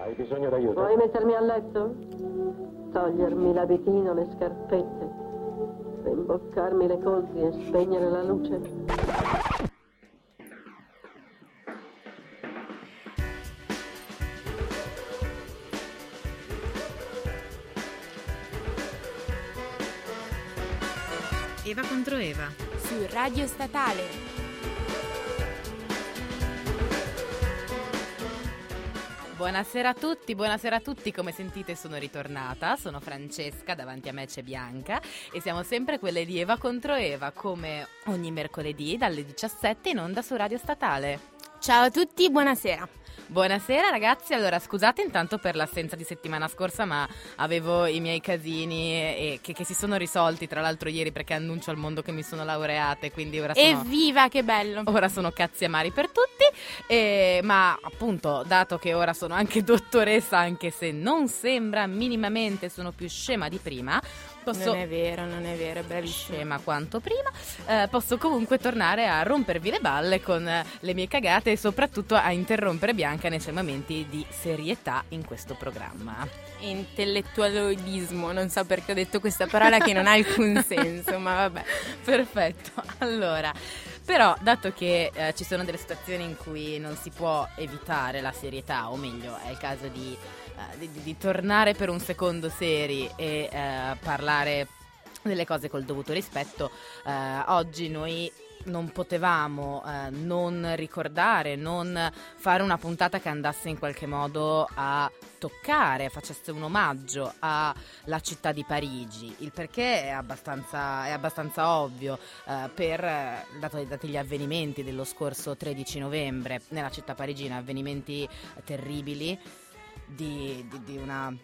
Hai bisogno d'aiuto? Vuoi mettermi a letto? Togliermi l'abitino, le scarpette, rimboccarmi le coltri e spegnere la luce? Eva contro Eva. Su Radio Statale. Buonasera a tutti, buonasera a tutti, come sentite sono ritornata, sono Francesca, davanti a me c'è Bianca. E siamo sempre quelle di Eva contro Eva, come ogni mercoledì dalle 17 in onda su Radio Statale. Ciao a tutti, buonasera. Buonasera ragazzi, allora scusate intanto per l'assenza di settimana scorsa ma avevo i miei casini e, che, che, si sono risolti tra l'altro ieri perché annuncio al mondo che mi sono laureata e quindi ora sono... Evviva, che bello! Ora sono cazzi amari per tutti, e, ma appunto dato che ora sono anche dottoressa anche se non sembra minimamente, sono più scema di prima, Posso, non è vero, non è vero, è bravissima. Scema quanto prima. Eh, posso comunque tornare a rompervi le balle con le mie cagate e soprattutto a interrompere Bianca nei suoi momenti di serietà in questo programma. Intellettualismo, non so perché ho detto questa parola che non ha alcun senso, ma vabbè. Perfetto. Allora, però, dato che eh, ci sono delle situazioni in cui non si può evitare la serietà, o meglio, è il caso di eh, di, di, tornare per un secondo seri e eh, parlare delle cose col dovuto rispetto, eh, oggi noi non potevamo eh, non ricordare, non fare una puntata che andasse in qualche modo a toccare, facesse un omaggio alla città di Parigi. Il perché è abbastanza, è abbastanza ovvio, eh, per, dato, dati gli avvenimenti dello scorso 13 novembre nella città parigina, avvenimenti terribili di, di, di una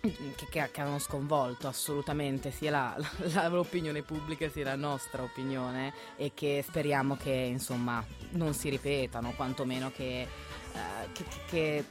che, che, che, hanno sconvolto assolutamente sia la, la, l'opinione pubblica sia la nostra opinione e che speriamo che insomma non si ripetano, quantomeno che, uh, che, che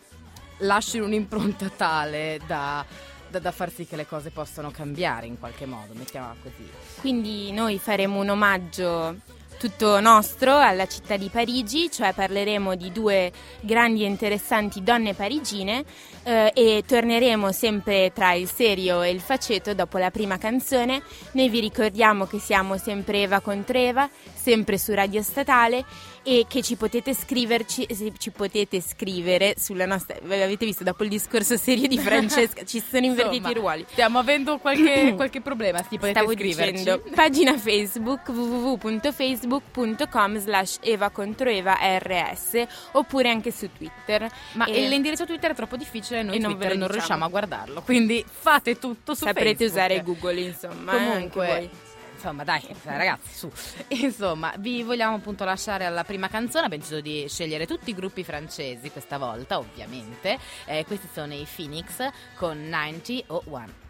lasciano un'impronta tale da, da, da, far sì che le cose possano cambiare in qualche modo, mettiamola così. Quindi noi faremo un omaggio tutto nostro alla città di Parigi, cioè parleremo di due grandi e interessanti donne parigine eh, e torneremo sempre tra il serio e il faceto dopo la prima canzone. Noi vi ricordiamo che siamo sempre Eva contro Eva, sempre su Radio Statale e che ci potete scriverci, ci potete scrivere sulla nostra. Avete visto dopo il discorso serio di Francesca, ci sono invertiti Insomma, i ruoli. Stiamo avendo qualche, qualche problema, si potete Stavo scriverci. dicendo, pagina Facebook www.facebook.com slash Eva contro Eva RS oppure anche su Twitter. Ma E l'indirizzo Twitter è troppo difficile, noi E non Twitter non riusciamo a guardarlo, quindi fate tutto su Saprete Facebook. usare Google, insomma. eh, Comunque, voi insomma dai ragazzi su. Insomma vi vogliamo appunto lasciare alla prima canzone abbiamo deciso di scegliere tutti i gruppi francesi questa volta ovviamente. Eh, questi sono i Phoenix con 90 o 1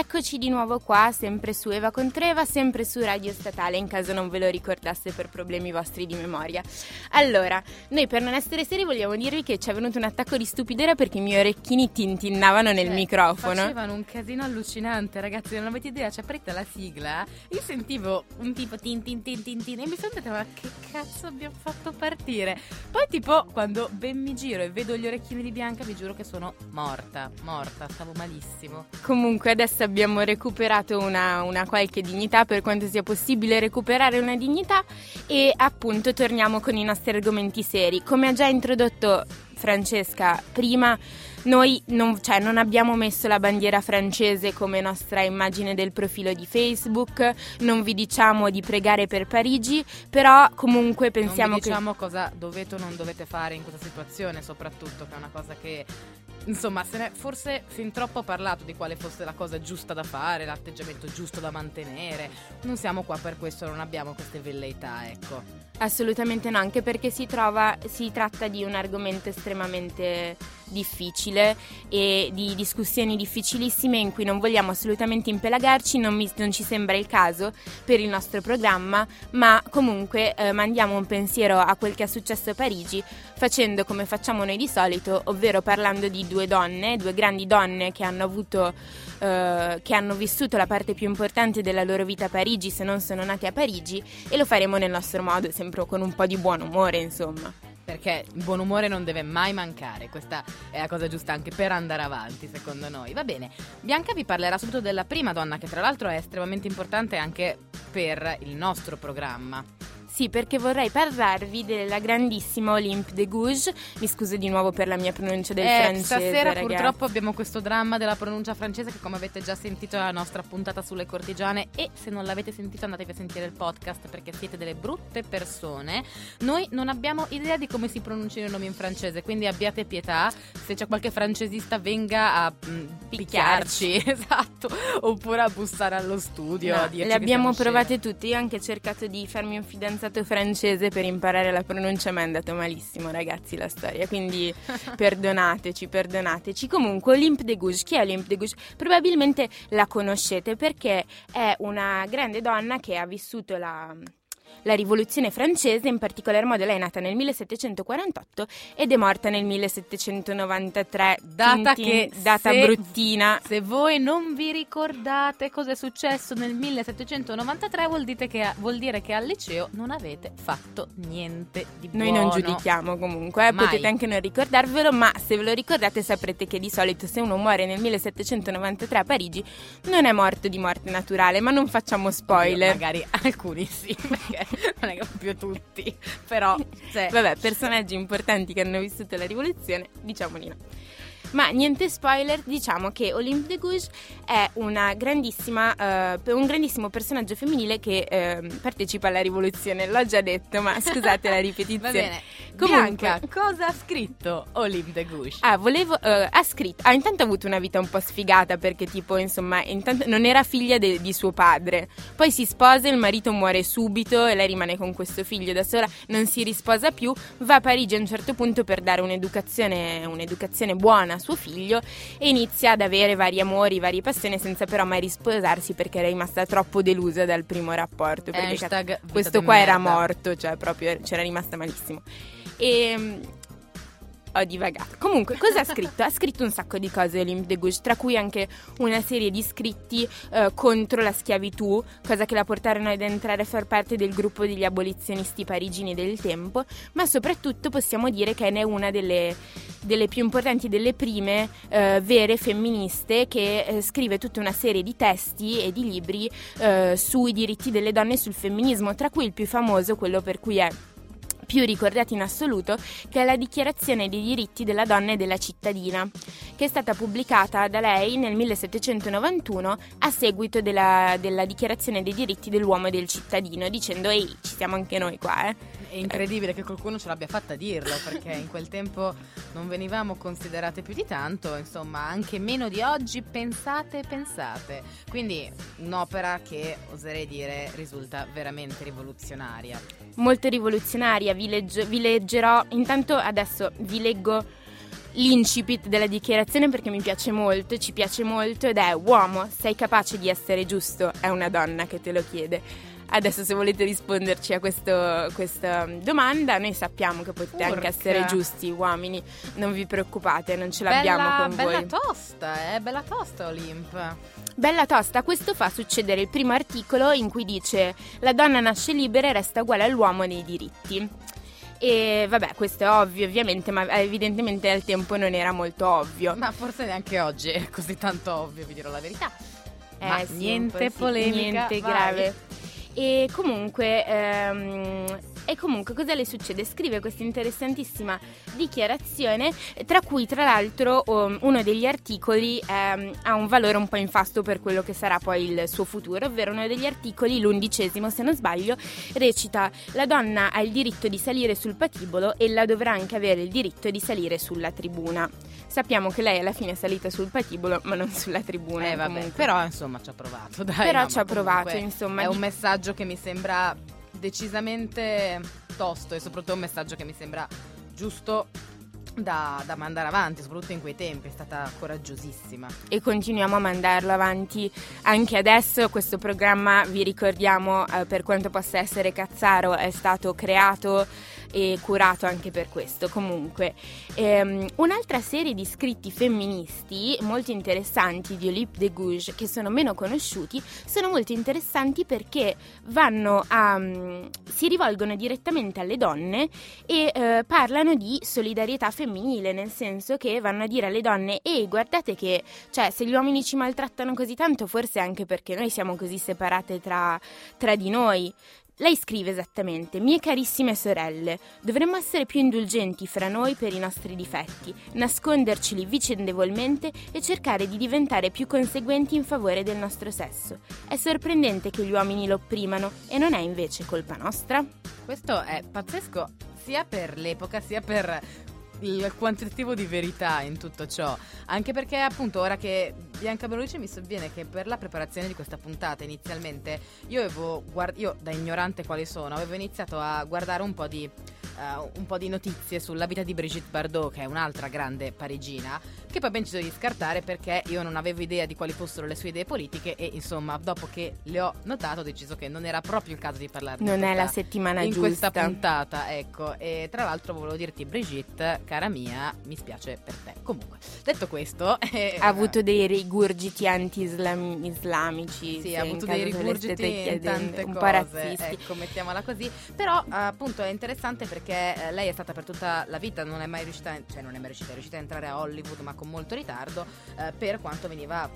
はい。Rieccoci di nuovo qua, sempre su Eva Contreva, sempre su Radio Statale, in caso non ve lo ricordaste per problemi vostri di memoria. Allora, noi per non essere seri vogliamo dirvi che ci è venuto un attacco di stupidera perché i miei orecchini tintinnavano nel Cioè, microfono. Facevano un casino allucinante, ragazzi. Non avete idea, c'è aperta la sigla. Io sentivo un tipo tin tin tin tin tin e mi sono detta, ma che cazzo abbiamo fatto partire? Poi, tipo, quando ben mi giro e vedo gli orecchini di Bianca, vi giuro che sono morta, morta, stavo malissimo. Comunque adesso abbiamo recuperato una, una qualche dignità per quanto sia possibile recuperare una dignità e appunto torniamo con i nostri argomenti seri. Come ha già introdotto Francesca prima, noi non, cioè, non abbiamo messo la bandiera francese come nostra immagine del profilo di Facebook, non vi diciamo di pregare per Parigi, però comunque pensiamo non vi che... diciamo cosa dovete o non dovete fare in questa situazione, soprattutto, che è una cosa che. Insomma, se ne è forse fin troppo parlato di quale fosse la cosa giusta da fare, l'atteggiamento giusto da mantenere. Non siamo qua per questo, non abbiamo queste velleità, ecco. Assolutamente no, anche perché si, trova, si tratta di un argomento estremamente difficile e di discussioni difficilissime in cui non vogliamo assolutamente impelagarci, non, mi- non ci sembra il caso per il nostro programma, ma comunque eh, mandiamo un pensiero a quel che è successo a Parigi facendo come facciamo noi di solito, ovvero parlando di due donne, due grandi donne che hanno avuto eh, che hanno vissuto la parte più importante della loro vita a Parigi, se non sono nate a Parigi, e lo faremo nel nostro modo, sempre con un po' di buon umore, insomma. Perché il buon umore non deve mai mancare, questa è la cosa giusta anche per andare avanti, secondo noi. Va bene, Bianca vi parlerà subito della prima donna, che tra l'altro è estremamente importante anche per il nostro programma. Sì, perché vorrei parlarvi della grandissima Olympe de Gouges. Mi scuso di nuovo per la mia pronuncia del Eh, francese. stasera ragazzi. purtroppo abbiamo questo dramma della pronuncia francese che come avete già sentito è la nostra puntata sulle cortigiane e se non l'avete sentito andatevi a sentire il podcast perché siete delle brutte persone. Noi non abbiamo idea di come si pronunciano i nomi in francese, quindi abbiate pietà. Se c'è qualche francesista venga a mm, picchiarci, esatto, oppure a bussare allo studio. No, le abbiamo provate tutte. Io ho anche cercato di farmi un fidanzato francese per imparare la pronuncia, ma è andato malissimo, ragazzi, la storia. Quindi perdonateci, perdonateci. Comunque, Olympe de Gouges, chi è Olympe de Gouges? Probabilmente la conoscete perché è una grande donna che ha vissuto la la rivoluzione francese, in particolar modo lei è nata nel 1748 ed è morta nel 1793. Data Tin tin, che data se- bruttina. Se voi non vi ricordate cosa è successo nel 1793 vuol dire, che, vuol dire che al liceo non avete fatto niente di Noi buono. non giudichiamo comunque, eh, Mai. potete anche non ricordarvelo, ma se ve lo ricordate saprete che di solito se uno muore nel 1793 a Parigi non è morto di morte naturale, ma non facciamo spoiler. Magari alcuni sì, perché non è che proprio tutti. Però, cioè, Vabbè, personaggi importanti che hanno vissuto la rivoluzione, diciamo di no. Ma niente spoiler, diciamo che Olympe de Gouges è una grandissima, eh, un grandissimo personaggio femminile che eh, partecipa alla rivoluzione. L'ho già detto, ma scusate la ripetizione. va bene. Comunque- Bianca, cosa ha scritto Olympe de Gouges? Ah, volevo. eh, ha scritto. Ah, intanto ha avuto una vita un po' sfigata perché, tipo, insomma, intanto non era figlia de- di suo padre. Poi si sposa, il marito muore subito e lei rimane con questo figlio da sola, non si risposa più. Va a Parigi a un certo punto per dare un'educazione, un'educazione buona suo figlio e inizia ad avere vari amori, varie passioni, senza però mai risposarsi perché era rimasta troppo delusa dal primo rapporto. Perché Hashtag questo qua era morto, cioè proprio c'era rimasta malissimo. E ho divagato. Comunque, cosa ha scritto? ha scritto un sacco di cose Olympe de Gouges, tra cui anche una serie di scritti eh, contro la schiavitù, cosa che la portarono ad entrare a far parte del gruppo degli abolizionisti parigini del tempo, ma soprattutto possiamo dire che è una delle, delle più importanti, delle prime eh, vere femministe che eh, scrive tutta una serie di testi e di libri eh, sui diritti delle donne e sul femminismo, tra cui il più famoso, quello per cui è più ricordati in assoluto, che è la Dichiarazione dei diritti della donna e della cittadina, che è stata pubblicata da lei nel 1791 a seguito della, della Dichiarazione dei diritti dell'uomo e del cittadino, dicendo ehi, ci siamo anche noi qua, eh. È incredibile che qualcuno ce l'abbia fatta a dirlo, perché in quel tempo non venivamo considerate più di tanto, insomma, anche meno di oggi, pensate, pensate. Quindi un'opera che, oserei dire, risulta veramente rivoluzionaria. molto rivoluzionaria. Vi, legge- vi leggerò. Intanto adesso vi leggo l'incipit della dichiarazione perché mi piace molto, ci piace molto ed è uomo, sei capace di essere giusto? È una donna che te lo chiede. Adesso se volete risponderci a questo, questa domanda, noi sappiamo che potete Urca. anche essere giusti, uomini, non vi preoccupate, non ce l'abbiamo bella, con bella voi. tosta, eh, bella tosta Olimp. Bella tosta, questo fa succedere il primo articolo in cui dice la donna nasce libera e resta uguale all'uomo nei diritti. E vabbè, questo è ovvio ovviamente, ma evidentemente al tempo non era molto ovvio. Ma forse neanche oggi è così tanto ovvio, vi dirò la verità. Ma Eh sì, niente polemica, niente vai. E comunque, ehm, e comunque cosa le succede? Scrive questa interessantissima dichiarazione, tra cui tra l'altro um, uno degli articoli ehm, ha un valore un po' infasto per quello che sarà poi il suo futuro, ovvero uno degli articoli, l'undicesimo se non sbaglio, recita la donna ha il diritto di salire sul patibolo e la dovrà anche avere il diritto di salire sulla tribuna. Sappiamo che lei alla fine è salita sul patibolo ma non sulla tribuna. Eh, vabbè, però insomma ci ha provato, dai. Però no, ci ha provato, insomma, È di- un messaggio che mi sembra decisamente tosto e soprattutto un messaggio che mi sembra giusto da, da mandare avanti, soprattutto in quei tempi, è stata coraggiosissima. e continuiamo a mandarlo avanti anche adesso. Questo programma, vi ricordiamo, eh, per quanto possa essere cazzaro, è stato creato e curato anche per questo. Comunque, ehm, un'altra serie di scritti femministi molto interessanti di Olympe de Gouges, che sono meno conosciuti, sono molto interessanti perché vanno a, mm, si rivolgono direttamente alle donne e eh, parlano di solidarietà femminile, nel senso che vanno a dire alle donne: Ehi, guardate che cioè, se gli uomini ci maltrattano così tanto, forse anche perché noi siamo così separate tra, tra di noi. Lei scrive esattamente: Mie carissime sorelle, dovremmo essere più indulgenti fra noi per i nostri difetti, nasconderceli vicendevolmente e cercare di diventare più conseguenti in favore del nostro sesso. È sorprendente che gli uomini lo opprimano e non è invece colpa nostra? Questo è pazzesco sia per l'epoca sia per il quantitativo di verità in tutto ciò. Anche perché, appunto, ora che Bianca Belucci mi sovviene che per la preparazione di questa puntata inizialmente io avevo guard- io da ignorante quali sono, avevo iniziato a guardare un po' di eh, un po' di notizie sulla vita di Brigitte Bardot, che è un'altra grande parigina, che poi abbiamo deciso di scartare perché io non avevo idea di quali fossero le sue idee politiche e insomma, dopo che le ho notato ho deciso che non era proprio il caso di parlarne. Non in è la questa- settimana in giusta. questa puntata, ecco. E tra l'altro volevo dirti, Brigitte, cara mia, mi spiace per te. Comunque, detto questo, eh, Ha avuto dei rigurgiti anti-islamici. sì, ha in avuto dei rigurgiti in tante un cose, po' razzisti. ecco, mettiamola così. Però appunto è interessante perché eh, lei è stata per tutta la vita, non è mai riuscita, cioè non è mai riuscita, è riuscita a entrare a Hollywood ma con molto ritardo eh, per quanto veniva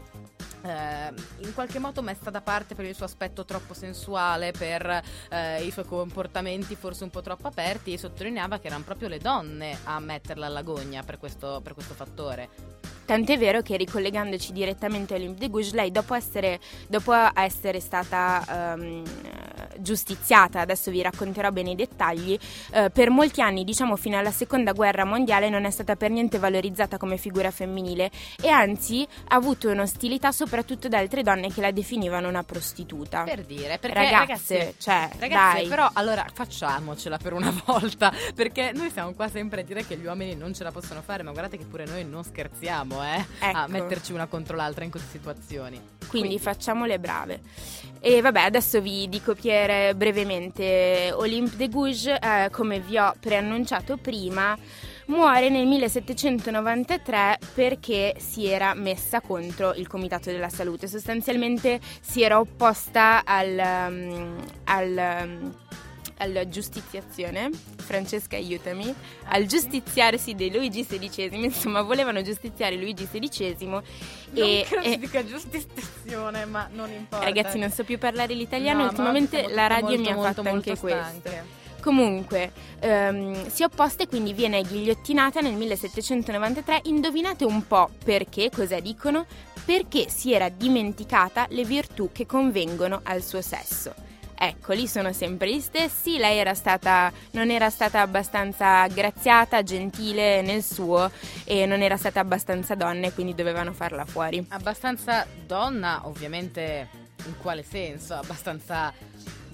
eh, in qualche modo messa da parte per il suo aspetto troppo sensuale, per eh, i suoi comportamenti forse un po' troppo aperti e sottolineava che erano proprio le donne a metterla alla gogna per questo, per questo fattore. Tant'è vero che ricollegandoci direttamente a Olympe de Gouges, lei dopo essere, dopo essere stata ehm, giustiziata, adesso vi racconterò bene i dettagli, eh, per molti anni, diciamo fino alla seconda guerra mondiale, non è stata per niente valorizzata come figura femminile e anzi ha avuto un'ostilità soprattutto da altre donne che la definivano una prostituta. Per dire, perché Ragazze, ragazzi, cioè, Ragazzi, dai. però allora facciamocela per una volta, perché noi siamo qua sempre a dire che gli uomini non ce la possono fare, ma guardate che pure noi non scherziamo, eh, a Ecco. metterci una contro l'altra in queste situazioni. Quindi facciamo le brave. E vabbè, adesso vi dico Pier brevemente. Olympe de Gouges, eh, come vi ho preannunciato prima, muore nel 1793 perché si era messa contro il Comitato della Salute. Sostanzialmente si era opposta al, um, al um, alla giustiziazione, Francesca aiutami, al giustiziarsi di Luigi XVI, insomma volevano giustiziare Luigi XVI Non e, e- si dica giustiziazione, ma non importa. Ragazzi, non so più parlare l'italiano, No, ma ultimamente siamo la radio mi ha molto, fatto molto, anche molto questo. stanche. Comunque, ehm, si è opposta e quindi viene ghigliottinata nel 1793. Indovinate un po' perché, cosa dicono? Perché si era dimenticata le virtù che convengono al suo sesso. Ecco, lì sono sempre gli stessi. Lei era stata, non era stata abbastanza graziata, gentile nel suo e non era stata abbastanza donna e quindi dovevano farla fuori. Abbastanza donna, ovviamente in quale senso? Abbastanza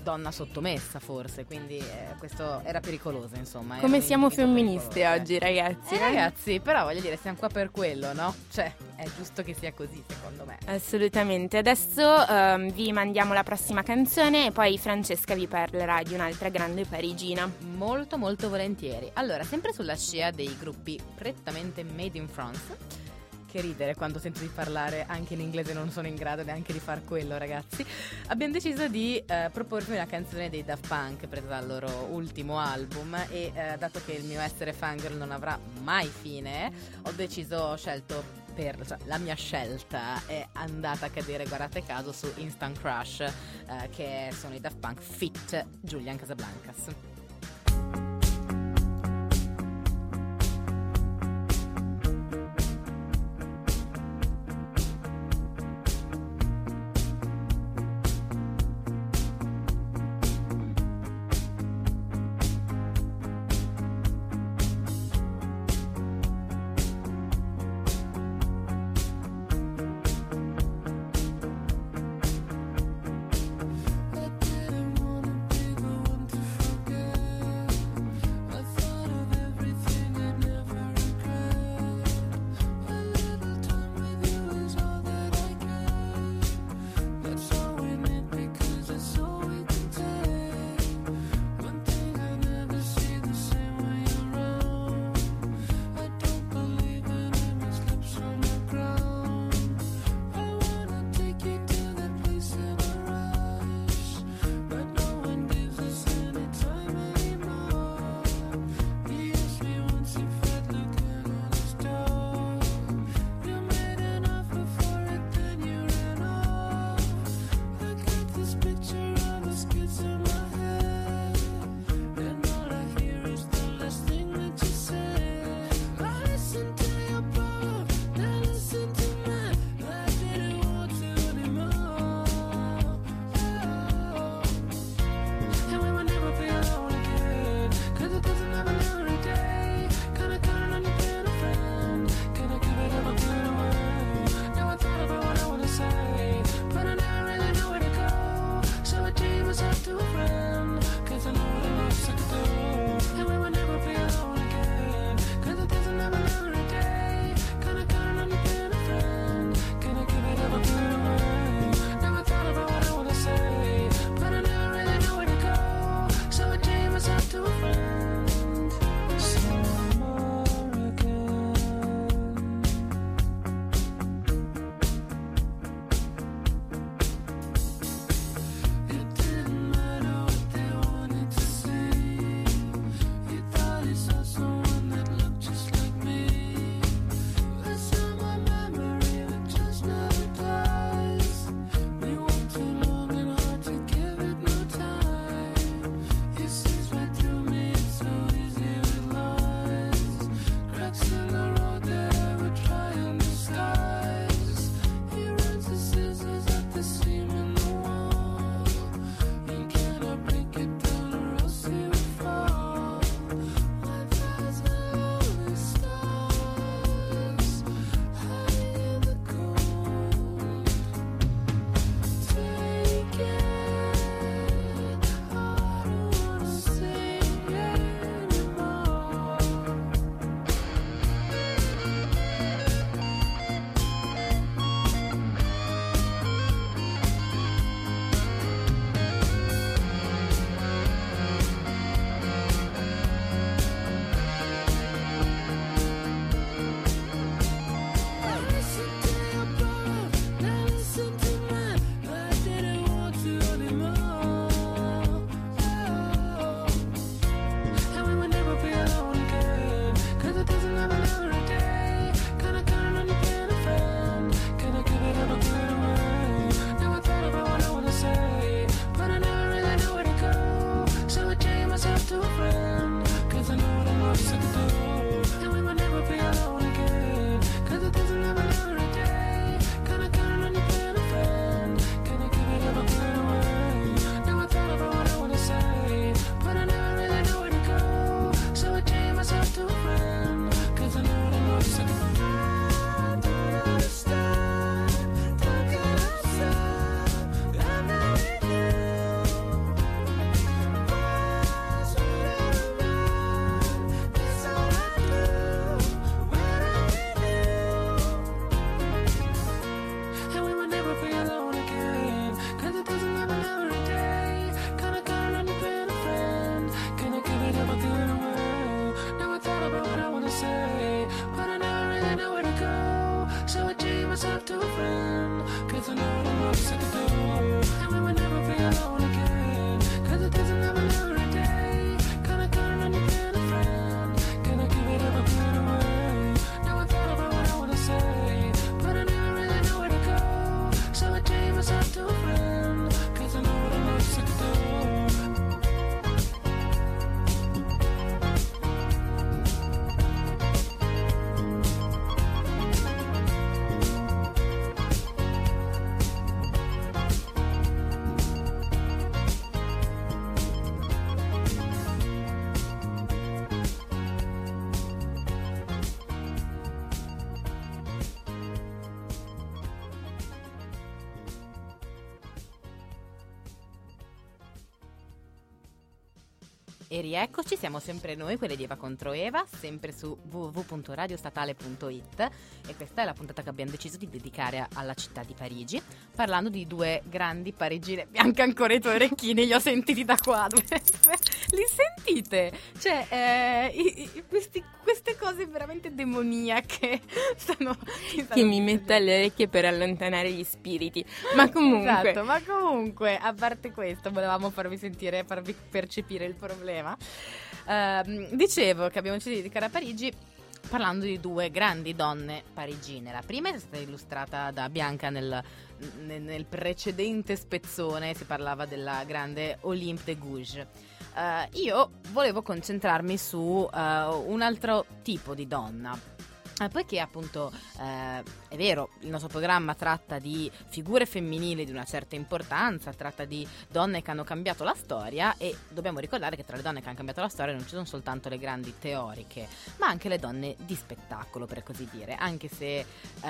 donna sottomessa forse, quindi eh, questo era pericoloso insomma. Come siamo femministe oggi ragazzi. Eh, ragazzi, però voglio dire, siamo qua per quello, no? Cioè, è giusto che sia così secondo me. Assolutamente, adesso um, vi mandiamo la prossima canzone e poi Francesca vi parlerà di un'altra grande parigina. Molto molto volentieri. Allora, sempre sulla scia dei gruppi prettamente made in France che ridere quando sento di parlare anche in inglese, non sono in grado neanche di far quello, ragazzi. Abbiamo deciso di eh, proporvi una canzone dei Daft Punk presa dal loro ultimo album e eh, dato che il mio essere fangirl non avrà mai fine, ho deciso, ho scelto per, cioè, la mia scelta è andata a cadere, guardate caso, su Instant Crush, eh, che sono i Daft Punk Fit Julian Casablancas. E rieccoci, siamo sempre noi, quelle di Eva contro Eva, sempre su www.radiostatale.it e questa è la puntata che abbiamo deciso di dedicare alla città di Parigi, parlando di due grandi parigine. Bianca ancora i tuoi orecchini, li ho sentiti da qua. li sentite? Cioè, eh, i- i- questi- queste cose veramente demoniache stanno... Che mi mette alle orecchie per allontanare gli spiriti. Ma comunque, Esatto, ma comunque, a parte questo, volevamo farvi sentire, farvi percepire il problema. Ehm, dicevo che abbiamo deciso di dedicare a Parigi parlando di due grandi donne parigine. La prima è stata illustrata da Bianca nel, nel- nel precedente spezzone, si parlava della grande Olympe de Gouges. Eh, io volevo concentrarmi su eh, un altro tipo di donna. Eh, poiché appunto eh, è vero, il nostro programma tratta di figure femminili di una certa importanza, tratta di donne che hanno cambiato la storia e dobbiamo ricordare che tra le donne che hanno cambiato la storia non ci sono soltanto le grandi teoriche, ma anche le donne di spettacolo per così dire, anche se eh,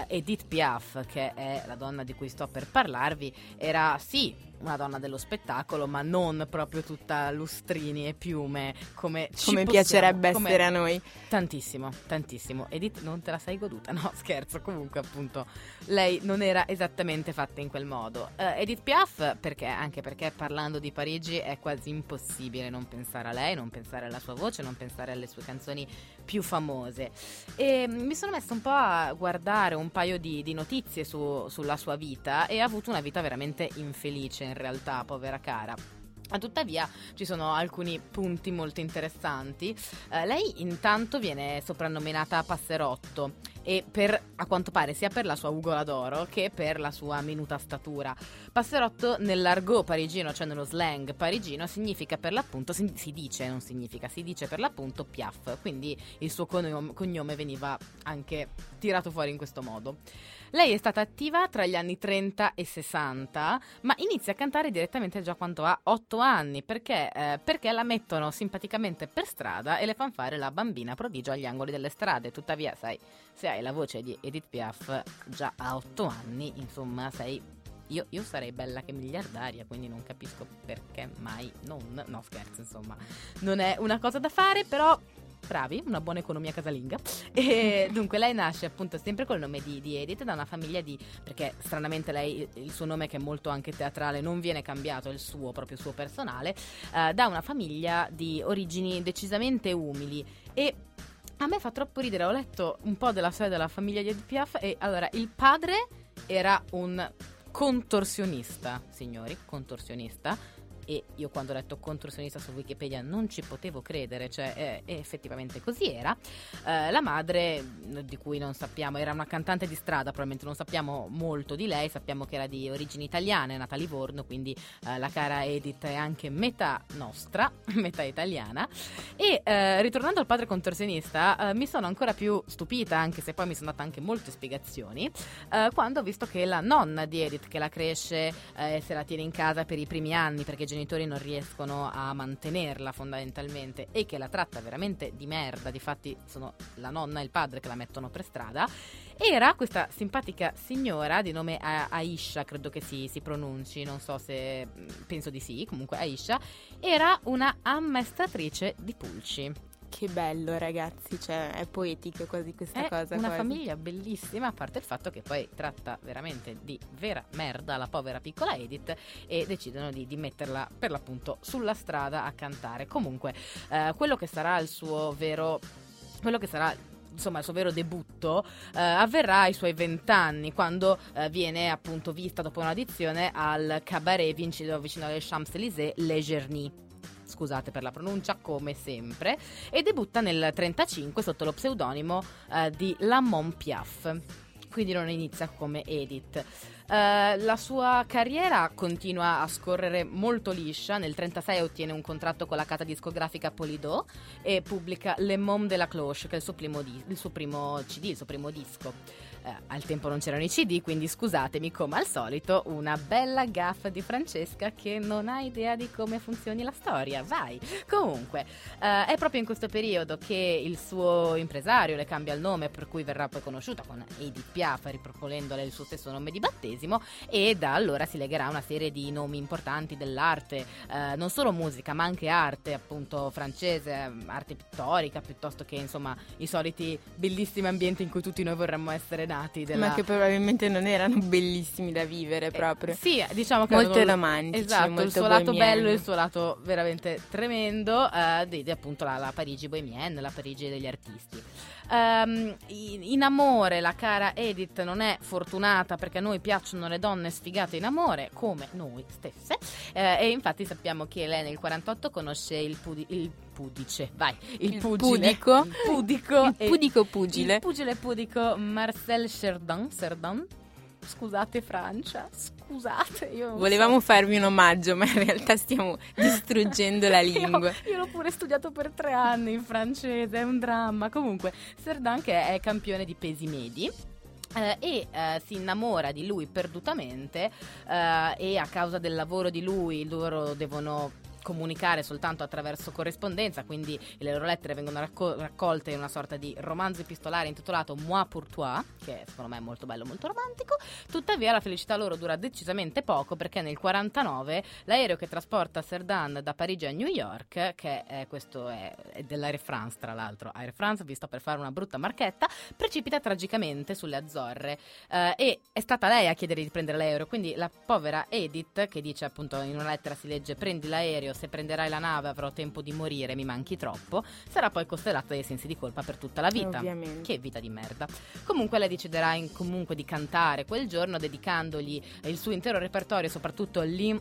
Edith Piaf, che è la donna di cui sto per parlarvi, era sì una donna dello spettacolo, ma non proprio tutta lustrini e piume come ci come possiamo- piacerebbe come- essere a noi. Tantissimo, tantissimo. Edith, non te la sei goduta? No, scherzo. Comunque, appunto, lei non era esattamente fatta in quel modo. Eh, Edith Piaf, perché? Anche perché parlando di Parigi è quasi impossibile non pensare a lei, non pensare alla sua voce, non pensare alle sue canzoni più famose. E mi sono messa un po' a guardare un paio di, di notizie su- sulla sua vita e ha avuto una vita veramente infelice in realtà, povera cara. Tuttavia ci sono alcuni punti molto interessanti. Eh, lei intanto viene soprannominata Passerotto e per, a quanto pare sia per la sua ugola d'oro che per la sua minuta statura. Passerotto nell'argot parigino, cioè nello slang parigino, significa per l'appunto, si, si dice, non significa, si dice per l'appunto Piaf, quindi il suo cognome veniva anche tirato fuori in questo modo. Lei è stata attiva tra gli anni 30 e 60, ma inizia a cantare direttamente già quando ha 8 anni, perché, eh, perché la mettono simpaticamente per strada e le fanno fare la bambina prodigio agli angoli delle strade. Tuttavia, sai, se hai la voce di Edith Piaf già a 8 anni, insomma, sei... Io, io sarei bella che miliardaria, quindi non capisco perché mai non... No, scherzo, insomma. Non è una cosa da fare, però bravi, una buona economia casalinga. E dunque lei nasce appunto sempre col nome di, di Edith da una famiglia di... perché stranamente lei, il suo nome che è molto anche teatrale, non viene cambiato, è il suo, proprio suo personale, eh, da una famiglia di origini decisamente umili e... A me fa troppo ridere, ho letto un po' della storia della famiglia di Edith Piaf e allora il padre era un contorsionista, signori, contorsionista. E io quando ho letto contorsionista su Wikipedia non ci potevo credere, cioè eh, effettivamente così era. Eh, la madre, mh, di cui non sappiamo, era una cantante di strada, probabilmente non sappiamo molto di lei, sappiamo che era di origini italiane, è nata a Livorno, quindi eh, la cara Edith è anche metà nostra, metà italiana. E eh, ritornando al padre contorsionista, eh, mi sono ancora più stupita, anche se poi mi sono data anche molte spiegazioni, eh, quando ho visto che la nonna di Edith, che la cresce, eh, se la tiene in casa per i primi anni perché i genitori non riescono a mantenerla fondamentalmente e che la tratta veramente di merda, difatti sono la nonna e il padre che la mettono per strada, era questa simpatica signora di nome Aisha, credo che si, si pronunci, non so se penso di sì, comunque Aisha, era una ammaestratrice di pulci. Che bello, ragazzi, cioè è poetica quasi questa È cosa. una quasi. famiglia bellissima, a parte il fatto che poi tratta veramente di vera merda la povera piccola Edith e decidono di, di metterla per l'appunto sulla strada a cantare. Comunque, eh, quello che sarà il suo vero. quello che sarà insomma il suo vero debutto eh, avverrà ai suoi vent'anni quando eh, viene appunto vista dopo un'audizione al cabaret vicino, vicino alle Champs-Élysées Le Gerny scusate per la pronuncia come sempre e debutta nel 35 sotto lo pseudonimo eh, di Lamont Piaf quindi non inizia come Edith eh, la sua carriera continua a scorrere molto liscia. Nel 1936 ottiene un contratto con la casa discografica Polydor e pubblica Le Mômes de la Cloche, che è il suo primo, di- il suo primo CD, il suo primo disco. Eh, al tempo non c'erano i CD, quindi scusatemi, come al solito, una bella gaffa di Francesca che non ha idea di come funzioni la storia. Vai! Comunque, eh, è proprio in questo periodo che il suo impresario le cambia il nome, per cui verrà poi conosciuta con Edith Piaf, riproponendole il suo stesso nome di battesimo, e da allora si legherà una serie di nomi importanti dell'arte, eh, non solo musica, ma anche arte, appunto francese, arte pittorica, piuttosto che insomma i soliti bellissimi ambienti in cui tutti noi vorremmo essere nati. Della... Ma che probabilmente non erano bellissimi da vivere proprio. Eh, sì, diciamo che Molto erano- romantici, Esatto, il molto suo lato bohemiani. bello e il suo lato veramente tremendo eh, di, di appunto la, la Parigi bohemienne, la Parigi degli artisti. In, in amore la cara Edith non è fortunata perché a noi piacciono le donne sfigate in amore come noi stesse eh, e infatti sappiamo che lei nel 48 conosce il, pudi- il pudice, vai, il, Il pugile, pudico. il pudico, Il pudico pugile. il pugile pudico Marcel Chardin, Chardin. Scusate Francia, scusate. Io Volevamo farvi un omaggio, ma in realtà stiamo distruggendo la so. lingua. Io, io l'ho pure studiato per tre anni in francese, è un dramma. Comunque, Chardin che è campione di pesi medi. eh, e eh, si innamora di lui perdutamente eh, e a causa del lavoro di lui loro devono comunicare soltanto attraverso corrispondenza, quindi le loro lettere vengono racco- raccolte in una sorta di romanzo epistolare intitolato Moi pour toi, che secondo me è molto bello, molto romantico. Tuttavia la felicità loro dura decisamente poco perché nel 49 l'aereo che trasporta Serdan da Parigi a New York, che è, questo è, è dell'Air France tra l'altro, Air France vi sto per fare una brutta marchetta, precipita tragicamente sulle Azzorre eh, e è stata lei a chiedere di prendere l'aereo, quindi la povera Edith che dice appunto in una lettera si legge prendi l'aereo, se prenderai la nave avrò tempo di morire, mi manchi troppo, sarà poi costellata dai sensi di colpa per tutta la vita. Ovviamente. Che vita di merda. Comunque lei deciderà in- comunque di cantare quel giorno dedicandogli il suo intero repertorio, soprattutto l'in-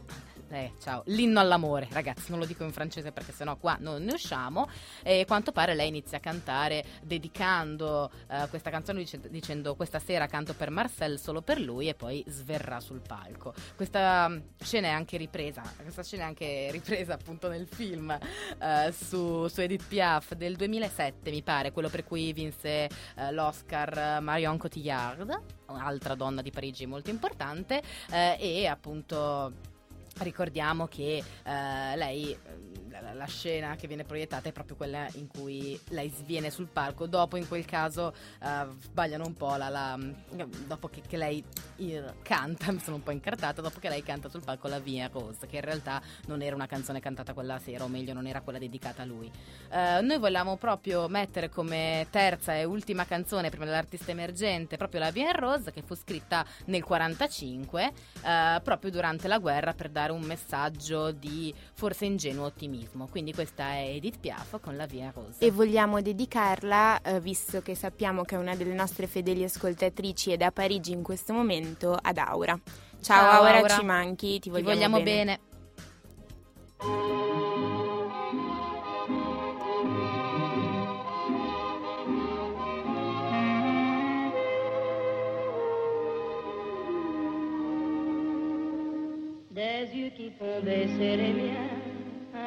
eh, ciao, l'inno all'amore, ragazzi, non lo dico in francese perché sennò qua non ne usciamo. E quanto pare lei inizia a cantare dedicando eh, questa canzone dice- dicendo questa sera canto per Marcel solo per lui e poi sverrà sul palco. Questa mm, scena è anche ripresa, questa scena è anche ripresa appunto nel film eh, su, su Edith Piaf del 2007 mi pare, quello per cui vinse eh, l'Oscar Marion Cotillard, un'altra donna di Parigi molto importante eh, e appunto ricordiamo che eh, lei la, la scena che viene proiettata è proprio quella in cui lei sviene sul palco dopo in quel caso eh, sbagliano un po' la, la- dopo che, che lei eh, canta mi sono un po' incartata dopo che lei canta sul palco la Via Rose che in realtà non era una canzone cantata quella sera o meglio non era quella dedicata a lui eh, noi vogliamo proprio mettere come terza e ultima canzone prima dell'artista emergente proprio la Via Rose che fu scritta nel 45 eh, proprio durante la guerra per dare un messaggio di forse ingenuo ottimismo. Quindi questa è Edith Piaf con la Via Rose. E vogliamo dedicarla, eh, visto che sappiamo che è una delle nostre fedeli ascoltatrici ed è a Parigi in questo momento, ad Aura. Ciao, Ciao, Aura, Aura. ci manchi, ti Ti vogliamo, vogliamo bene. Des yeux qui font baisser les miens,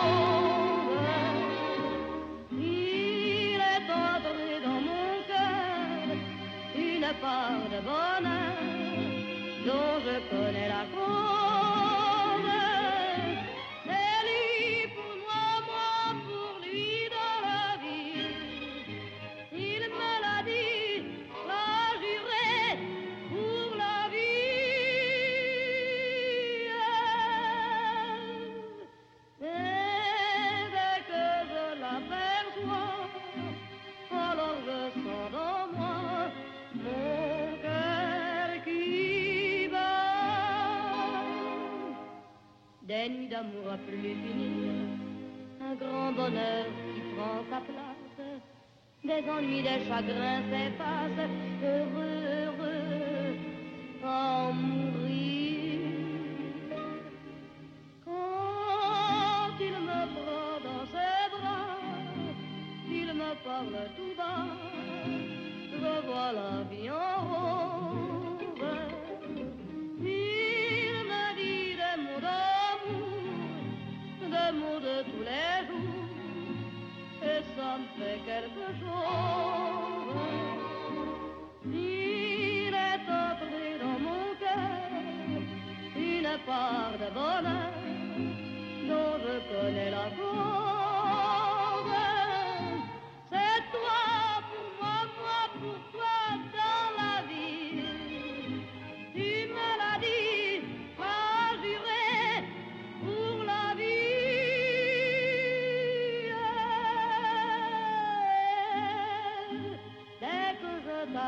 Oh. À plus finir, un grand bonheur qui prend sa place, des ennuis, des chagrins s'effacent,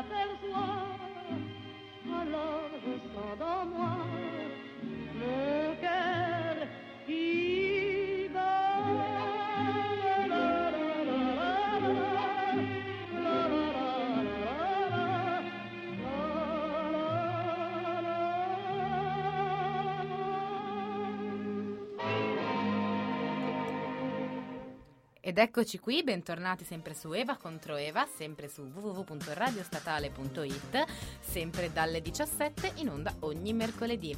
je t'aperçois, alors je sens dans moi Ed eccoci qui, bentornati sempre su Eva contro Eva, sempre su www.radiostatale.it, sempre dalle 17 in onda ogni mercoledì.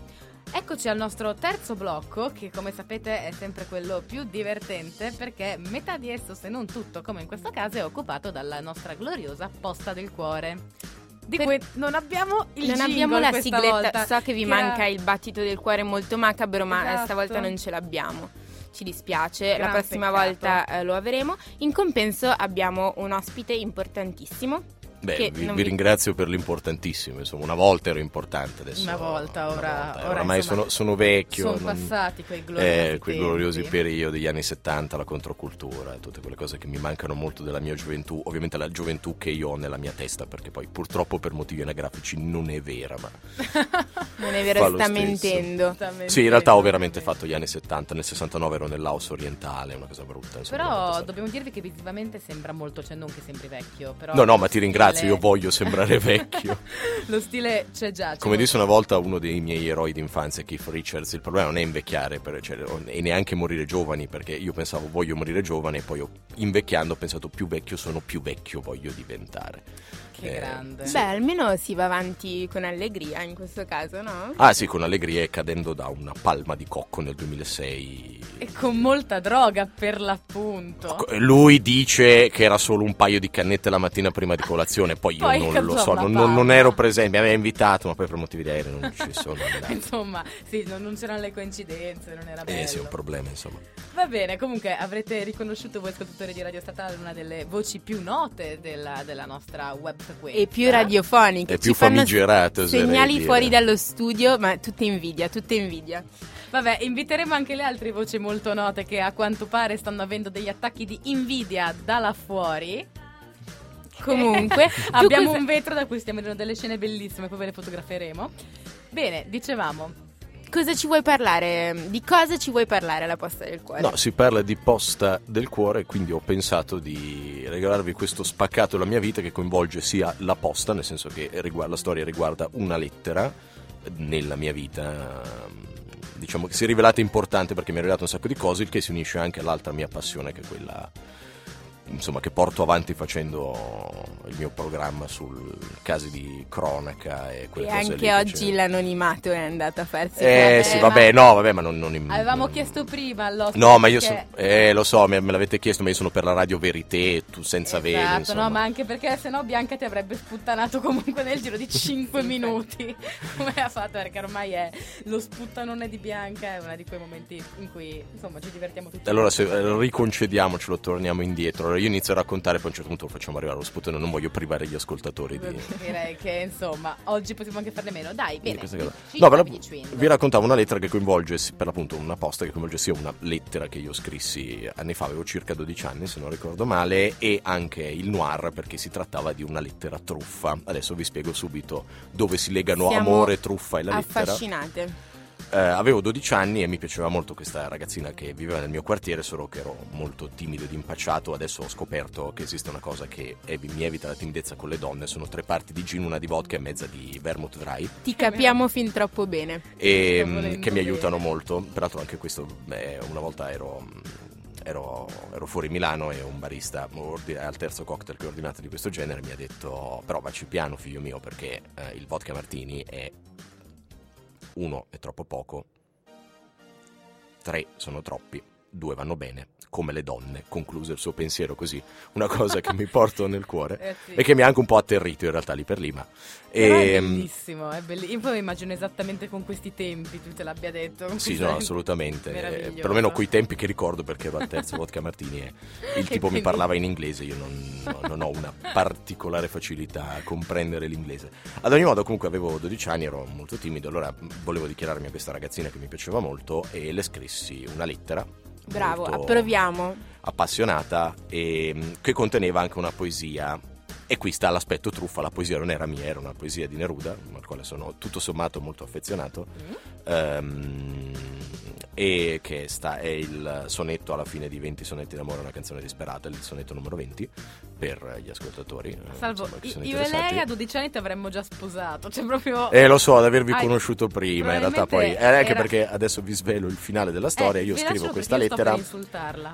Eccoci al nostro terzo blocco, che come sapete è sempre quello più divertente perché metà di esso, se non tutto, come in questo caso, è occupato dalla nostra gloriosa posta del cuore. Di Per- cui non abbiamo il non abbiamo la sigletta, volta, so che vi che manca era- il battito del cuore molto macabro, ma Esatto. stavolta non ce l'abbiamo. Ci dispiace, la Gran prossima peccato. volta eh, lo avremo. In compenso abbiamo un ospite importantissimo. Beh, che vi, vi ringrazio per l'importantissimo. Insomma, una volta ero importante, adesso. Una volta, una ora- volta. ora, Oramai insomma, sono, sono vecchio. Sono non- passati quei gloriosi eh, quei gloriosi periodi degli anni 70, la controcultura, tutte quelle cose che mi mancano molto della mia gioventù. Ovviamente la gioventù che io ho nella mia testa, perché poi purtroppo per motivi anagrafici non è vera, ma Non è vero, lo sta mentendo. Sta sì, in realtà ho mentendo, veramente fatto gli anni 70, nel 69 ero nel Laos orientale, una cosa brutta. insomma, Però dobbiamo dirvi che visivamente sembra molto, cioè non che sembri vecchio, però No, no, ma ti ringrazio, stile- io voglio sembrare vecchio. lo stile c'è già. c'è Come disse una volta uno dei miei eroi d'infanzia, Keith Richards, il problema non è invecchiare per- cioè, e neanche morire giovani, perché io pensavo voglio morire giovane e poi ho- invecchiando ho pensato più vecchio sono, più vecchio voglio diventare. Che Eh, grande. Beh, almeno si va avanti con allegria in questo caso, no? Ah sì, con allegria e cadendo da una palma di cocco nel 2006. E con molta droga per l'appunto. Co- Lui dice che era solo un paio di cannette la mattina prima di colazione, poi io Poi non cadò lo so, non, non- non ero presente, mi aveva invitato, ma poi per motivi di aereo non ci sono andato. Insomma, sì, non, non c'erano le coincidenze, non era bello. Eh sì, è un problema insomma. Va bene, comunque avrete riconosciuto voi ascoltatori di Radio Statale una delle voci più note della, della nostra web frequenza. E più radiofoniche. È più oserei Segnali dire. fuori dallo studio, ma tutta invidia, tutta invidia. Vabbè, inviteremo anche le altre voci molto note che a quanto pare stanno avendo degli attacchi di invidia da là fuori. Comunque, Abbiamo un vetro da cui stiamo vedendo delle scene bellissime, poi ve le fotograferemo. Bene, dicevamo, Cosa ci vuoi parlare? Di cosa ci vuoi parlare alla posta del cuore? No, si parla di posta del cuore, quindi ho pensato di regalarvi questo spaccato della mia vita che coinvolge sia la posta, nel senso che riguarda- la storia riguarda una lettera nella mia vita, diciamo che si è rivelata importante perché mi ha rivelato un sacco di cose, il che si unisce anche all'altra mia passione che è quella insomma che porto avanti facendo il mio programma sul casi di cronaca e quelle E cose lì anche che oggi c'è. l'anonimato è andato a farsi Eh sì, vabbè, no, vabbè, ma non, non avevamo non- chiesto prima all'ospite No, ma io perché- sono. Eh, lo so, me, me l'avete chiesto, ma io sono per la radio Verité, tu senza. Esatto, insomma. no, ma anche perché sennò Bianca ti avrebbe sputtanato comunque nel giro di 5 minuti. Come ha fatto? Perché ormai è lo sputtanone di Bianca, è uno di quei momenti in cui insomma ci divertiamo tutti. Allora, se eh, riconcediamocelo, torniamo indietro. Io inizio a raccontare, poi a un certo punto lo facciamo arrivare allo sputano. Non voglio privare gli ascoltatori di. Direi che insomma oggi possiamo anche farne meno. Dai, bene. No, ve la- vi raccontavo una lettera che coinvolge, per l'appunto, una posta che coinvolge sia una lettera che io scrissi anni fa, avevo circa 12 anni, se non ricordo male, e anche il noir, perché si trattava di una lettera truffa. Adesso vi spiego subito dove si legano Siamo amore, truffa e la lettera. Affascinate. Eh, avevo 12 anni e mi piaceva molto questa ragazzina che viveva nel mio quartiere, solo che ero molto timido ed impacciato. Adesso ho scoperto che esiste una cosa che mi evita la timidezza con le donne: sono tre parti di gin, una di vodka e mezza di vermouth dry. Ti capiamo fin troppo bene. e volendo che mi aiutano bene. molto. Peraltro anche questo, beh, una volta ero, ero, ero fuori Milano e un barista al terzo cocktail che ho ordinato di questo genere mi ha detto però vacci piano figlio mio perché eh, il vodka martini è uno è troppo poco, tre sono troppi, due vanno bene. Come le donne, concluse il suo pensiero così, una cosa che mi porto nel cuore Eh sì. e che mi ha anche un po' atterrito in realtà lì per lì. Ma Però è Ehm, bellissimo, è belli- Io poi mi immagino esattamente con questi tempi, tu te l'abbia detto. Sì, no, assolutamente. Eh, perlomeno coi tempi che ricordo perché ero al terzo vodka martini e il tipo mi quindi- parlava in inglese, io non, no- non ho una particolare facilità a comprendere l'inglese. Ad ogni modo comunque avevo 12 anni, ero molto timido, allora volevo dichiararmi a questa ragazzina che mi piaceva molto e le scrissi una lettera. Bravo, approviamo. appassionata e mm, che conteneva anche una poesia. E qui sta l'aspetto truffa, la poesia non era mia, era una poesia di Neruda, al quale sono tutto sommato molto affezionato. Mm. Ehm, e che sta, è il sonetto alla fine di 20 sonetti d'amore, una canzone disperata, il sonetto numero 20 per gli ascoltatori. eh, Salvo, insomma, io e lei a 12 anni ti avremmo già sposato. Cioè, proprio. Eh, lo so, ad avervi Hai- conosciuto prima, in realtà poi. eh, anche era- perché adesso vi svelo il finale della storia. Eh, io scrivo questa lettera. A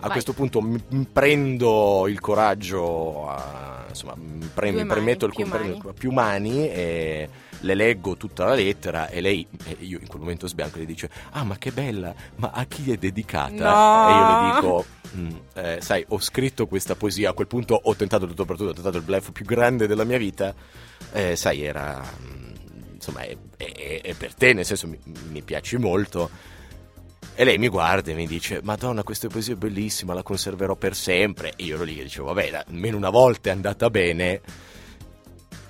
Vai. questo punto mi, prendo il coraggio, a- insomma, mi, pre- mi mani, permetto il più mani. più mani e le leggo tutta la lettera e lei, e io in quel momento sbianco, le dice ah ma che bella, ma a chi è dedicata? No. E io le dico "Mm, eh, sai ho scritto questa poesia, a quel punto ho tentato tutto per tutto, ho tentato il bluff più grande della mia vita, Eh, sai era mm, insomma è, è- è per te, nel senso mi, mi piaci molto. E lei mi guarda e mi dice: Madonna, questa poesia è bellissima, la conserverò per sempre. E io ero lì che dicevo: Vabbè, almeno una volta è andata bene.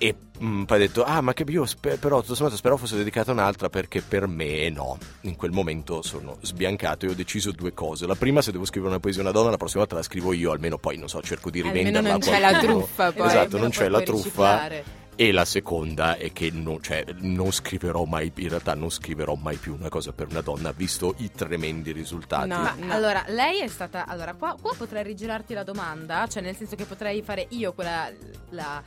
E mm, poi ha detto: Ah, ma che io spe- però tutto sommato speravo fosse dedicata a un'altra perché per me no. In quel momento sono sbiancato e ho deciso due cose. La prima, se devo scrivere una poesia a una donna, la prossima volta la scrivo io, almeno poi non so, cerco di Almeno rivenderla. non a c'è la truffa poi. Esatto, Almeno non c'è la truffa. riciclare. E la seconda è che non, cioè, non scriverò mai, in realtà non scriverò mai più una cosa per una donna, visto i tremendi risultati. No. Ma allora, lei è stata. Allora, qua, qua potrei rigirarti la domanda, cioè nel senso che potrei fare io quella. La,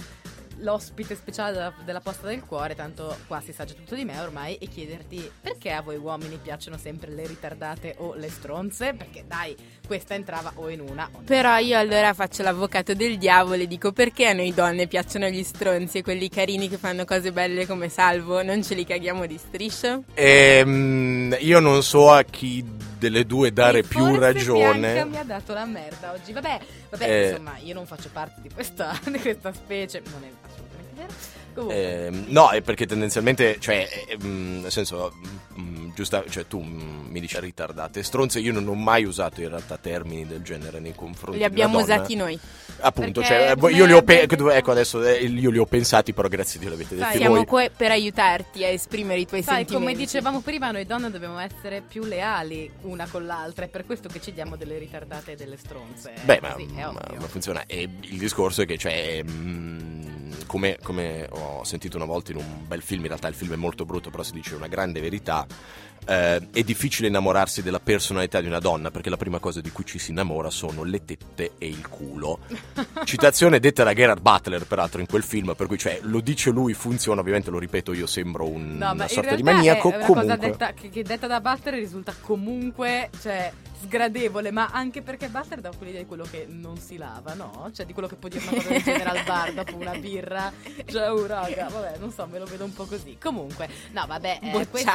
l'ospite speciale della, della posta del cuore, tanto qua si sa già tutto di me ormai, e chiederti perché a voi uomini piacciono sempre le ritardate o le stronze? Perché dai, questa entrava o in una o Però io allora faccio l'avvocato del diavolo e dico perché a noi donne piacciono gli stronzi e quelli carini che fanno cose belle come Salvo, non ce li caghiamo di striscio? Ehm, io non so a chi delle due dare E più forse ragione. Bianca mi ha dato la merda oggi. Vabbè, vabbè Eh. insomma, io non faccio parte di questa, di questa specie. Non è assolutamente vero. Comunque. Ehm, no, è perché tendenzialmente, cioè, ehm, nel senso, mm, giusta, cioè tu mm, mi dici ritardate, stronze, io non ho mai usato in realtà termini del genere nei confronti Li abbiamo di una donna. usati noi. Appunto, Perché cioè, eh, io li ho pe- abbiamo- ecco adesso eh, io li ho pensati, però grazie a Dio li avete detti Siamo voi. qua per aiutarti a esprimere i tuoi Sai, sentimenti. come dicevamo prima, noi donne dobbiamo essere più leali una con l'altra. È per questo che ci diamo delle ritardate e delle stronze. Beh, ma, Così, è ma- ma funziona. E il discorso è che, cioè, mm, come, come ho sentito una volta in un bel film, in realtà il film è molto brutto, però si dice una grande verità. eh, è difficile innamorarsi della personalità di una donna perché la prima cosa di cui ci si innamora sono le tette e il culo. Citazione detta da Gerard Butler, peraltro, in quel film, per cui cioè, lo dice lui, funziona, ovviamente lo ripeto io, sembro un- No, una sorta di maniaco. è una comunque. cosa detta, che, che detta da Butler risulta comunque cioè, sgradevole, ma anche perché Butler dà quell'idea di quello che non si lava, no? Cioè di quello che può dire una cosa del genere al bar dopo una birra. Cioè, oh raga, vabbè, non so, me lo vedo un po' così. Comunque, no, vabbè, eh, questo,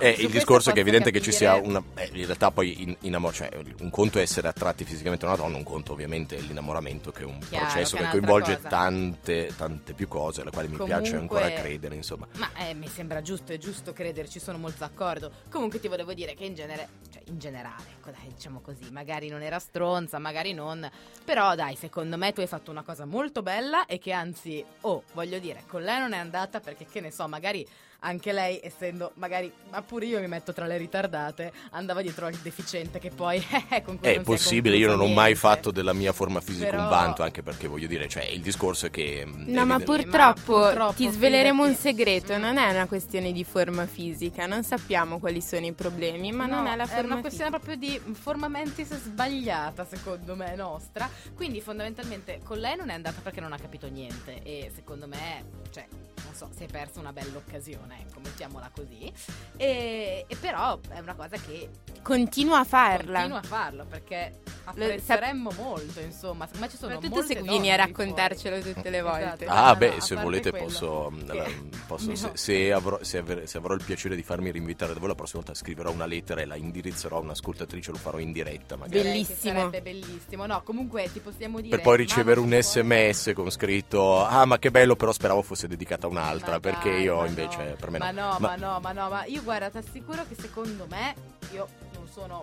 Eh, su il discorso è che è evidente che ci sia capire- una. eh, in realtà, poi in, in amore, cioè, un conto è essere attratti fisicamente a una donna, un conto ovviamente è l'innamoramento, che è un Chiaro, processo che che è coinvolge cosa. tante, tante più cose, alle quali mi piace Comunque- ancora credere, insomma. Ma eh, mi sembra giusto, è giusto crederci, sono molto d'accordo. Comunque ti volevo dire che in genere, cioè in generale, ecco dai, diciamo così, magari non era stronza, magari non, però dai, secondo me tu hai fatto una cosa molto bella e che anzi, oh, voglio dire, con lei non è andata perché che ne so, magari anche lei, essendo magari, ma pure io mi metto tra le ritardate, andava dietro al deficiente che poi eh, con cui È non si possibile, io non ho mai fatto della mia forma fisica Però- un vanto, anche perché voglio dire, cioè, il discorso è che... mm, No, ma purtroppo, Ma purtroppo, ti sveleremo un segreto, non è una questione di forma fisica, non sappiamo quali sono i problemi, ma non No, è la forma una questione fisica. proprio di forma mentis sbagliata, secondo me, nostra. Quindi, fondamentalmente, con lei non è andata perché non ha capito niente. E secondo me, cioè, non so, si è persa una bella occasione, ecco, mettiamola così. E, e però è una cosa che Continua a farla. continua a farlo perché apprezzeremmo molto, insomma. Me ci sono Soprattutto molte se vieni a lì fuori. raccontarcelo tutte le volte. Esatto. Ah, No, beh, no, se volete posso, che- allora, posso- No. se, se avrò, se avrò- se avrò il piacere di farmi rinvitare da voi la prossima volta scriverò una lettera e la indirizzerò a un'ascoltatrice, lo farò in diretta magari. Bellissimo. Sarebbe bellissimo. No, comunque ti possiamo dire Per poi ricevere un sms con scritto Ah ma che bello però speravo fosse dedicata a un'altra Ma Perché dai, io ma invece no. per me ma no no, ma no, ma no, ma io guarda, ti assicuro che secondo me io non sono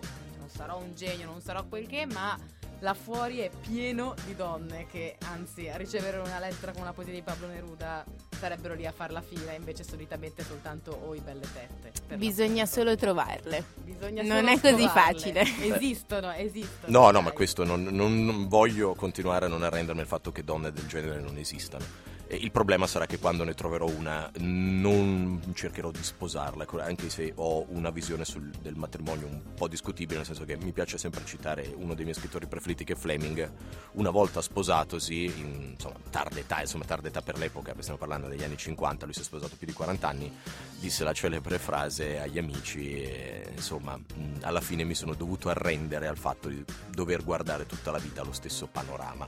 non sarò un genio, non sarò quel che, ma là fuori è pieno di donne che anzi a ricevere una lettera con una poesia di Pablo Neruda sarebbero lì a far la fila, invece solitamente soltanto o i belle tette. Bisogna solo trovarle. Bisogna non solo è così trovarle. facile. Esistono, esistono. No, no, dai. ma questo non, non- non voglio continuare a non arrendermi al fatto che donne del genere non esistano. Il problema sarà che quando ne troverò una non cercherò di sposarla, ecco, anche se ho una visione sul- del matrimonio un po' discutibile, nel senso che mi piace sempre citare uno dei miei scrittori preferiti che è Fleming, una volta sposatosi, in insomma, tarda età, insomma tarda età per l'epoca, stiamo parlando degli anni 50, lui si è sposato più di 40 anni, disse la celebre frase agli amici e, insomma alla fine mi sono dovuto arrendere al fatto di dover guardare tutta la vita lo stesso panorama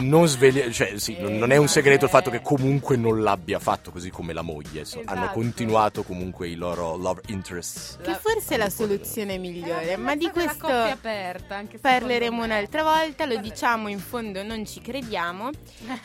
non sveglia cioè sì, non- non è un segreto il fatto che comunque non l'abbia fatto così come la moglie so- hanno Esatto. continuato comunque i loro love interests Che forse è la soluzione migliore, Eh, ma di questo aperta, anche parleremo un'altra volta, lo diciamo in fondo non ci crediamo,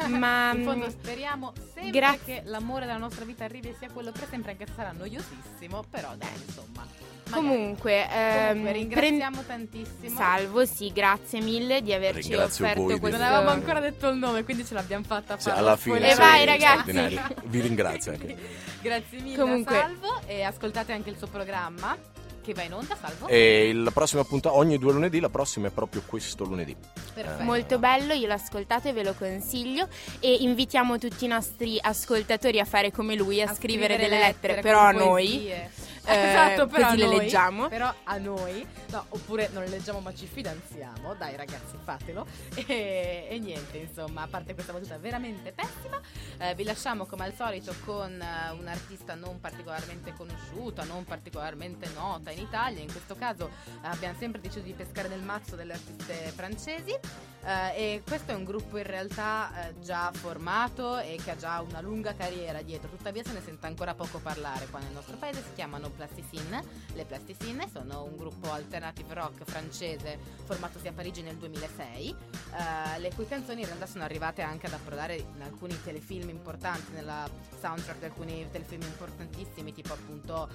ma In fondo mm, speriamo sempre grazie. che l'amore della nostra vita arrivi e sia quello per sempre, anche se sarà noiosissimo, però dai, insomma. Comunque, ehm, Comunque, ringraziamo tantissimo. prend- Salvo, sì, grazie mille di averci Ringrazio offerto voi questo Non avevamo ancora detto il nome, quindi ce l'abbiamo fatta Sì, fare. alla fine E vai, ragazzi. vi ringrazio anche Grazie mille Comunque- a Salvo e ascoltate anche il suo programma che va in onda, Salvo. e la prossima puntata ogni due lunedì la prossima è proprio questo lunedì Perfetto. Molto bello, io l'ho ascoltato e ve lo consiglio e invitiamo tutti i nostri ascoltatori a fare come lui, a, scrivere, delle lettere, però a noi. poesie. Eh, esatto, però così le noi, leggiamo. Però a noi, no, oppure non le leggiamo ma ci fidanziamo. Dai ragazzi, fatelo. E, e niente, insomma, a parte questa battuta veramente pessima, eh, vi lasciamo come al solito con eh, un'artista non particolarmente conosciuta, non particolarmente nota in Italia. In questo caso eh, abbiamo sempre deciso di pescare nel mazzo delle artiste francesi. Eh, e questo è un gruppo in realtà eh, già formato e che ha già una lunga carriera dietro, tuttavia se ne sente ancora poco parlare qua nel nostro paese, si chiamano Plasticine. Le Plasticine sono un gruppo alternative rock francese formatosi a Parigi nel 2006, eh, le cui canzoni in realtà sono arrivate anche ad approdare in alcuni telefilm importanti, nella soundtrack di alcuni telefilm importantissimi, tipo appunto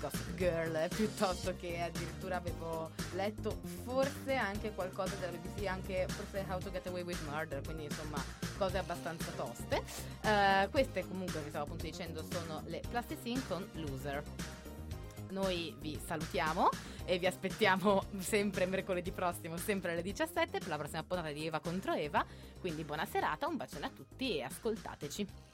Gossip Girl, piuttosto che addirittura avevo letto forse anche qualcosa della BBC, anche forse How to Get Away with Murder, quindi insomma cose abbastanza toste. Eh, queste comunque, vi stavo appunto dicendo, sono le Plasticine con Loser. Noi vi salutiamo e vi aspettiamo sempre mercoledì prossimo, sempre alle 17, per la prossima puntata di Eva contro Eva. Quindi buona serata, un bacione a tutti e ascoltateci.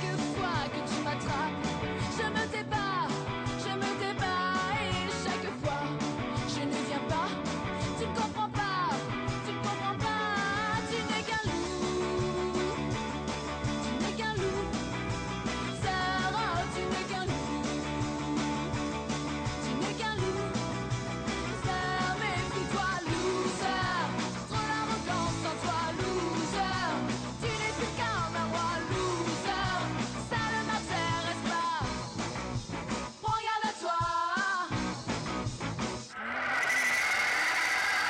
chaque fois que tu m'attrapes, je me dépasse.